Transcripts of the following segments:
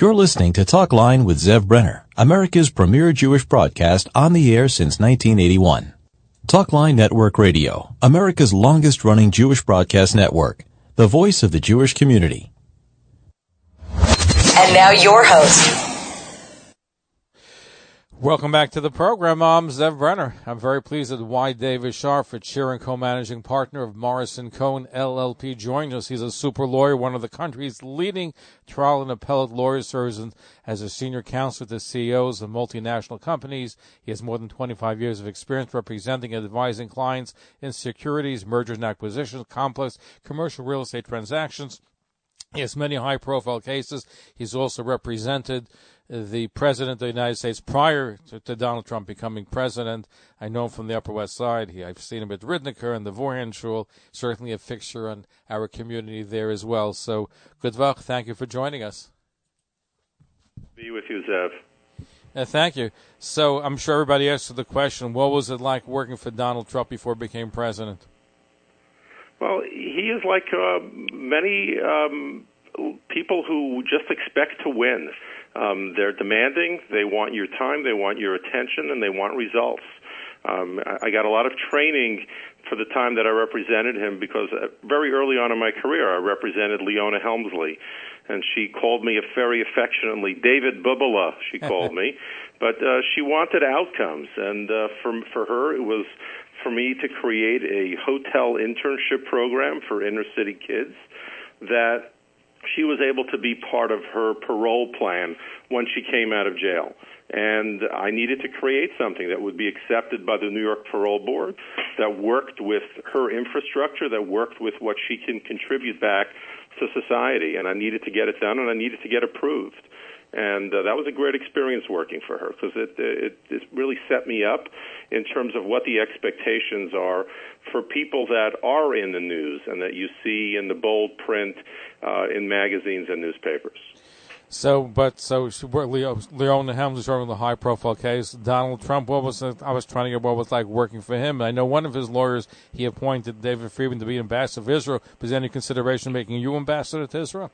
You're listening to Talk Line with Zev Brenner, America's premier Jewish broadcast on the air since 1981. Talkline Network Radio, America's longest running Jewish broadcast network, the voice of the Jewish community. And now your host, Welcome back to the program. I'm Zev Brenner. I'm very pleased that Y. David Scharf, chair and co-managing partner of Morrison Cohen LLP, joined us. He's a super lawyer, one of the country's leading trial and appellate lawyers, serves as a senior counsel to CEOs of multinational companies. He has more than 25 years of experience representing and advising clients in securities, mergers and acquisitions, complex commercial real estate transactions. He has many high profile cases. He's also represented the president of the United States prior to, to, Donald Trump becoming president. I know him from the Upper West Side. He, I've seen him at Ridniker and the Vorhan Shul, certainly a fixture on our community there as well. So, good luck. Thank you for joining us. Be with you, Zev. Uh, thank you. So, I'm sure everybody asked the question what was it like working for Donald Trump before he became president? Well, he is like uh, many um, people who just expect to win. Um, they're demanding. They want your time. They want your attention, and they want results. Um, I got a lot of training for the time that I represented him because uh, very early on in my career I represented Leona Helmsley, and she called me very affectionately David Bubala. She called me, but uh, she wanted outcomes, and uh, for for her it was for me to create a hotel internship program for inner city kids that she was able to be part of her parole plan when she came out of jail. And I needed to create something that would be accepted by the New York Parole Board, that worked with her infrastructure, that worked with what she can contribute back to society. And I needed to get it done, and I needed to get approved and uh, that was a great experience working for her because it, it it really set me up in terms of what the expectations are for people that are in the news and that you see in the bold print uh, in magazines and newspapers. So, but so Leo, Leona Helms is running the high-profile case. Donald Trump, what was? I was trying to get what was like working for him. I know one of his lawyers he appointed David Friedman to be ambassador of Israel. Was any consideration making you ambassador to Israel?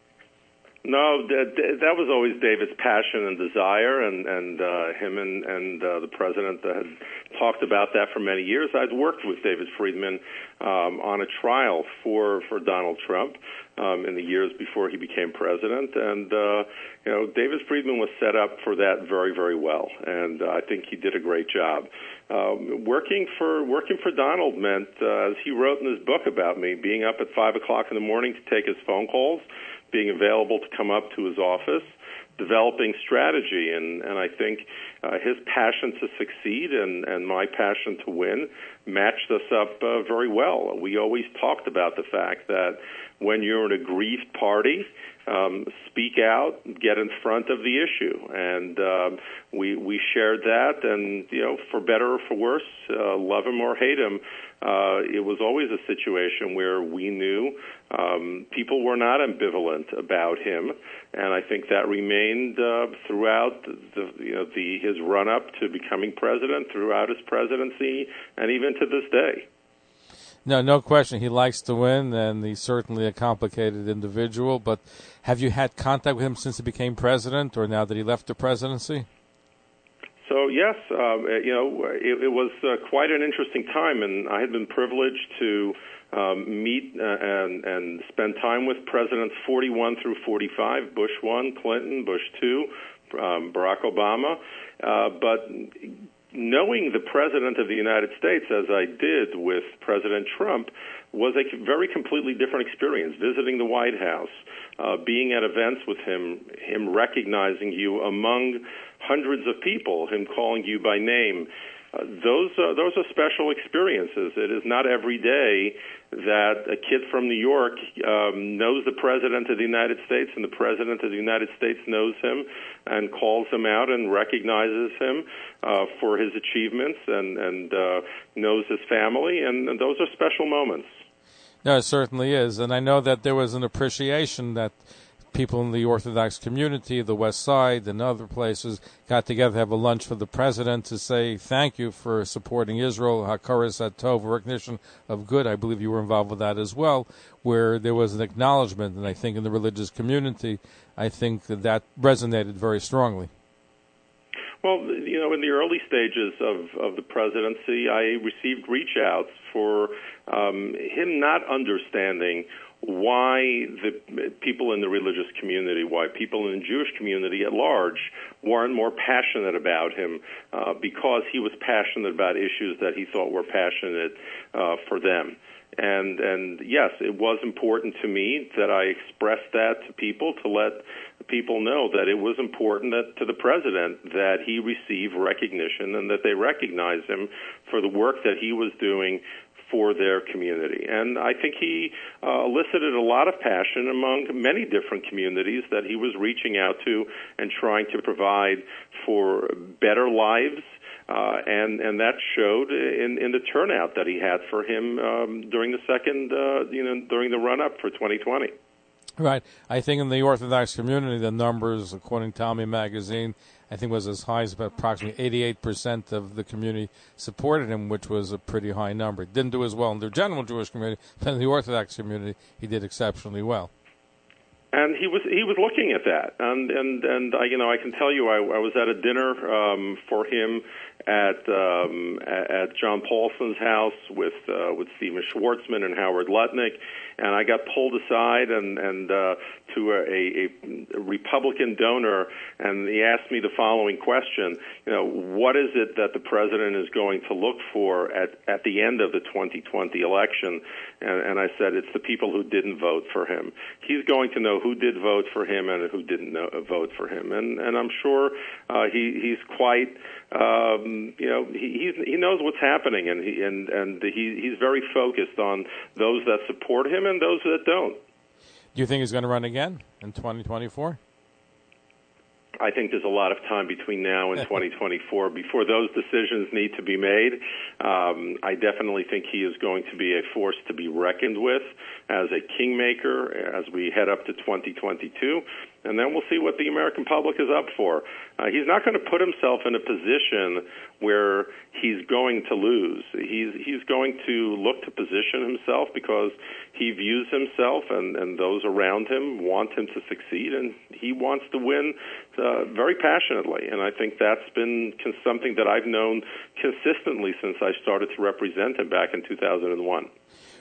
No, that, that was always David's passion and desire, and and uh, him and and uh, the president had talked about that for many years. I'd worked with David Friedman um, on a trial for for Donald Trump um, in the years before he became president, and uh, you know David Friedman was set up for that very very well, and uh, I think he did a great job. Um, working for working for Donald meant, uh, as he wrote in his book about me, being up at five o'clock in the morning to take his phone calls being available to come up to his office, developing strategy, and and I think uh, his passion to succeed and and my passion to win matched us up uh, very well. We always talked about the fact that when you're an aggrieved party, um, speak out, get in front of the issue, and um, we we shared that. And you know, for better or for worse, uh, love him or hate him, uh, it was always a situation where we knew um, people were not ambivalent about him, and I think that remained uh, throughout the, you know, the his run up to becoming president, throughout his presidency, and even to this day. No, no question. He likes to win, and he's certainly a complicated individual. But have you had contact with him since he became president, or now that he left the presidency? So yes, um, you know, it, it was uh, quite an interesting time, and I had been privileged to um, meet uh, and, and spend time with presidents 41 through 45, Bush one, Clinton, Bush two, um, Barack Obama. Uh, but knowing the president of the United States as I did with President Trump was a very completely different experience. Visiting the White House, uh, being at events with him, him recognizing you among hundreds of people, him calling you by name. Uh, those uh, those are special experiences. It is not every day that a kid from New York um, knows the president of the United States, and the president of the United States knows him and calls him out and recognizes him uh, for his achievements and and uh, knows his family, and, and those are special moments. No, it certainly is, and I know that there was an appreciation that people in the Orthodox community, the West Side, and other places got together to have a lunch for the president to say thank you for supporting Israel, Hakaras Tov, recognition of good. I believe you were involved with that as well, where there was an acknowledgement, and I think in the religious community, I think that, that resonated very strongly. Well, you know, in the early stages of, of the presidency, I received reach outs for um, him not understanding why the people in the religious community, why people in the Jewish community at large weren't more passionate about him uh, because he was passionate about issues that he thought were passionate uh, for them. And and yes, it was important to me that I expressed that to people to let people know that it was important that to the president that he receive recognition and that they recognize him for the work that he was doing for their community. And I think he uh, elicited a lot of passion among many different communities that he was reaching out to and trying to provide for better lives. Uh, and and that showed in in the turnout that he had for him um, during the second uh, you know during the run up for 2020. Right. I think in the Orthodox community, the numbers, according to Ami Magazine, I think was as high as about approximately 88% of the community supported him, which was a pretty high number. Didn't do as well in the general Jewish community, but in the Orthodox community, he did exceptionally well. And he was he was looking at that, and and and I you know I can tell you I, I was at a dinner um, for him at um, at John Paulson's house with uh, with Stephen Schwarzman and Howard Lutnick, and I got pulled aside and and uh, to a, a Republican donor, and he asked me the following question: You know, what is it that the president is going to look for at at the end of the 2020 election? And, and I said it's the people who didn't vote for him. He's going to know who did vote for him and who didn't know, vote for him, and and I'm sure uh, he he's quite um, you know he he knows what's happening, and he and and he he's very focused on those that support him and those that don't. Do you think he's going to run again in 2024? I think there's a lot of time between now and 2024 before those decisions need to be made. Um, I definitely think he is going to be a force to be reckoned with as a kingmaker as we head up to 2022 and then we'll see what the American public is up for. Uh, he's not going to put himself in a position where he's going to lose. He's he's going to look to position himself because he views himself and and those around him want him to succeed, and he wants to win uh, very passionately. And I think that's been something that I've known consistently since I started to represent him back in 2001.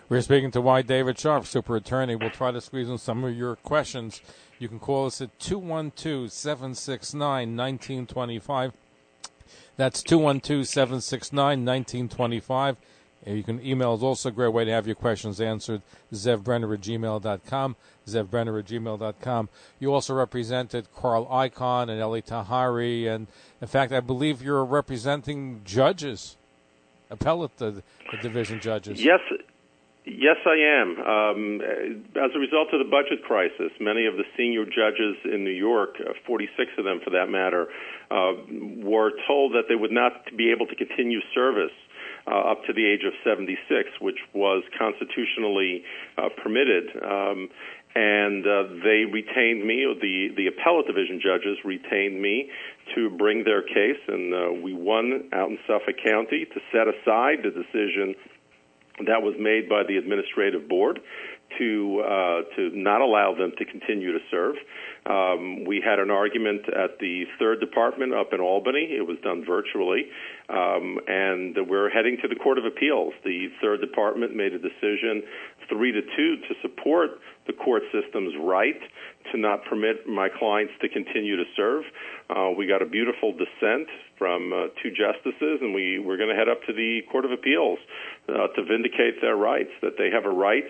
We're speaking to Y. David Scharf, Super Attorney. We'll try to squeeze in some of your questions. You can call us at 212 769 1925. That's 212 769 1925. Uh, you can email is also a great way to have your questions answered. ZevBrenner at gmail.com. ZevBrenner at gmail.com. You also represented Carl Icahn and Elie Tahari. And in fact, I believe you're representing judges, appellate the, the division judges. Yes, Yes, I am. Um, as a result of the budget crisis, many of the senior judges in New York, uh, 46 of them for that matter, uh, were told that they would not be able to continue service uh, up to the age of 76, which was constitutionally uh, permitted. Um, and uh, they retained me, the, the appellate division judges retained me to bring their case, and uh, we won out in Suffolk County to set aside the decision that was made by the administrative board to uh, to not allow them to continue to serve. Um, we had an argument at the third department up in Albany. It was done virtually, um, and we're heading to the Court of Appeals. The third department made a decision, three to two, to support the court system's right to not permit my clients to continue to serve. Uh, we got a beautiful dissent from uh, two justices, and we, we're going to head up to the Court of Appeals uh, to vindicate their rights, that they have a right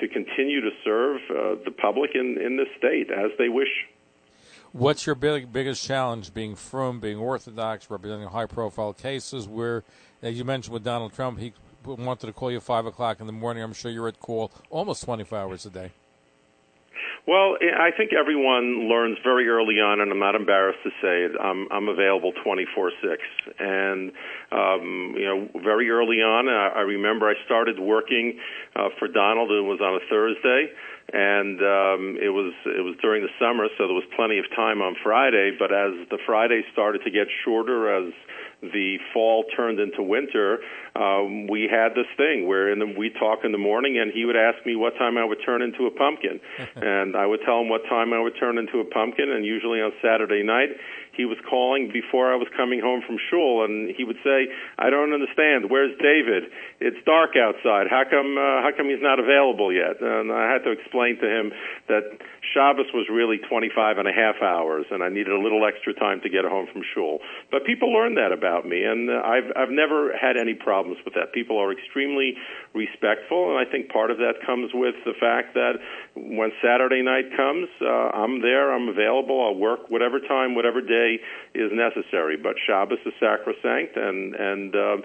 to continue to serve uh, the public in, in this state as they wish. What's your big, biggest challenge being from being Orthodox, representing high profile cases where, as you mentioned with Donald Trump, he wanted to call you 5 o'clock in the morning. I'm sure you're at call almost 24 hours a day. Well, I think everyone learns very early on, and I'm not embarrassed to say it. I'm, I'm available 24/6, and um, you know, very early on, I, I remember I started working uh, for Donald. It was on a Thursday, and um, it was it was during the summer, so there was plenty of time on Friday. But as the Friday started to get shorter, as the fall turned into winter, um, we had this thing where in the, we talk in the morning, and he would ask me what time I would turn into a pumpkin, and I would tell him what time I would turn into a pumpkin, and usually on Saturday night he was calling before I was coming home from shul, and he would say, "I don't understand. Where's David? It's dark outside. How come? Uh, how come he's not available yet?" And I had to explain to him that Shabbos was really 25 and a half hours, and I needed a little extra time to get home from shul. But people learned that about me, and uh, I've I've never had any problems with that. People are extremely respectful, and I think part of that comes with the fact that when Saturday night comes, uh, I'm there, I'm available, I'll work whatever time, whatever day is necessary. But Shabbos is sacrosanct, and and uh,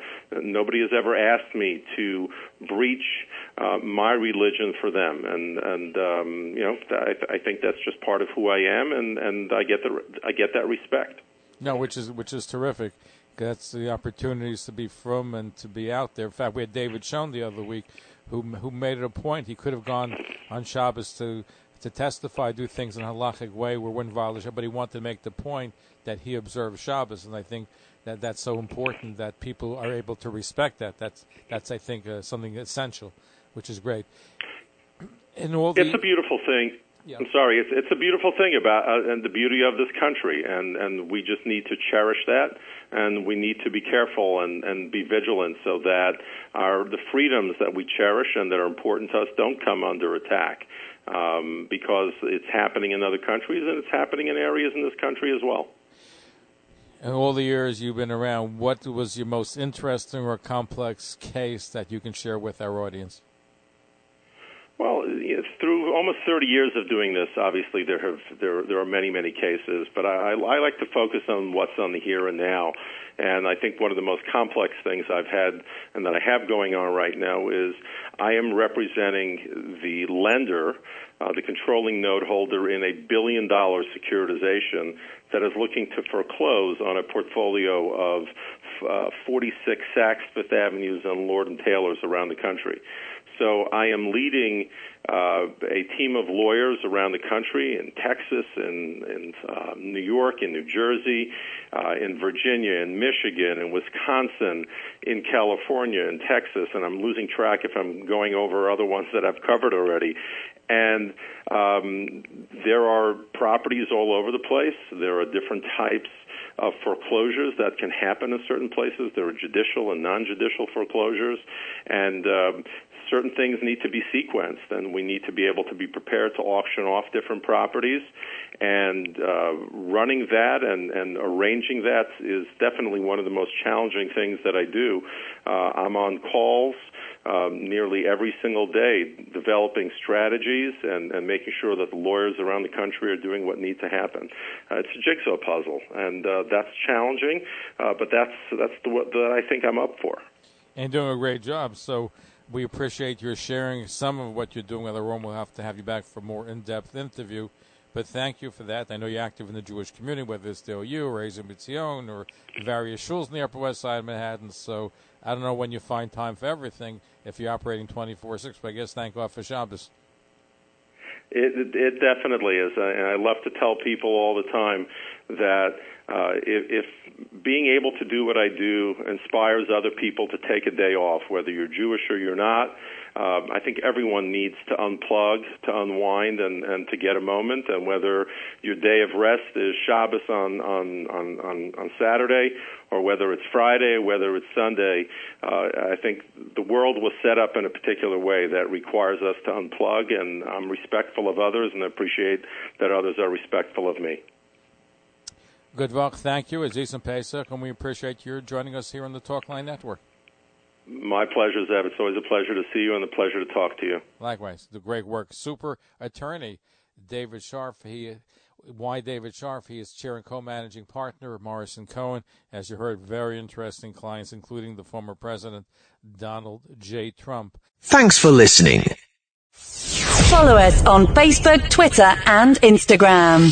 nobody has ever asked me to breach uh, my religion for them. And and um, you know, I, I think that's just part of who I am, and and I get the I get that respect. No, which is which is terrific. That's the opportunities to be from and to be out there. In fact, we had David Schoen the other week, who who made it a point. He could have gone on Shabbos to to testify, do things in a halachic way where we're violation, but he wanted to make the point that he observes Shabbos, and I think that that's so important that people are able to respect that. That's that's I think uh, something essential, which is great. In all the, it's a beautiful thing. Yeah. I'm sorry. It's it's a beautiful thing about uh, and the beauty of this country, and and we just need to cherish that, and we need to be careful and and be vigilant so that our the freedoms that we cherish and that are important to us don't come under attack um, because it's happening in other countries and it's happening in areas in this country as well. In all the years you've been around, what was your most interesting or complex case that you can share with our audience? Through almost 30 years of doing this, obviously there have there there are many many cases, but I, I like to focus on what's on the here and now. And I think one of the most complex things I've had and that I have going on right now is I am representing the lender, uh, the controlling note holder in a billion dollar securitization that is looking to foreclose on a portfolio of uh, 46 Saks Fifth Avenues and Lord and Taylors around the country. So I am leading uh, a team of lawyers around the country in Texas, in, in uh, New York, in New Jersey, uh, in Virginia, in Michigan, in Wisconsin, in California, in Texas, and I'm losing track if I'm going over other ones that I've covered already. And um, there are properties all over the place. There are different types of foreclosures that can happen in certain places. There are judicial and non-judicial foreclosures, and um, certain things need to be sequenced, and we need to be able to be prepared to auction off different properties. And uh, running that and, and arranging that is definitely one of the most challenging things that I do. Uh, I'm on calls um, nearly every single day, developing strategies and, and making sure that the lawyers around the country are doing what needs to happen. Uh, it's a jigsaw puzzle, and uh, that's challenging, uh, but that's that's the, what that I think I'm up for. And doing a great job. So we appreciate your sharing some of what you're doing with room. We'll have to have you back for a more in-depth interview. But thank you for that. I know you're active in the Jewish community, whether it's the OU or Ezer Mizion or various shuls in the Upper West Side of Manhattan. So I don't know when you find time for everything if you're operating 24-6, but I guess thank God for Shabbos. It, it definitely is. And I love to tell people all the time that uh, if, if being able to do what I do inspires other people to take a day off, whether you're Jewish or you're not, um, I think everyone needs to unplug, to unwind, and, and to get a moment. And whether your day of rest is Shabbos on on on on, on Saturday, or whether it's Friday, whether it's Sunday, uh, I think the world was set up in a particular way that requires us to unplug. And I'm respectful of others, and appreciate that others are respectful of me. Good luck. Thank you, Aziz and Pesach, and we appreciate you joining us here on the Talkline Network. My pleasure, Zev. It's always a pleasure to see you and a pleasure to talk to you. Likewise. The great work. Super attorney David Scharf. He Y. David Scharf? He is chair and co-managing partner of Morrison Cohen. As you heard, very interesting clients, including the former president Donald J. Trump. Thanks for listening. Follow us on Facebook, Twitter, and Instagram.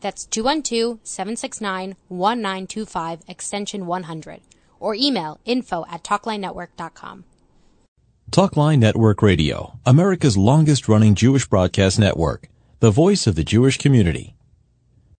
That's 212-769-1925 extension 100 or email info at talklinenetwork.com. Talkline Network Radio, America's longest running Jewish broadcast network, the voice of the Jewish community.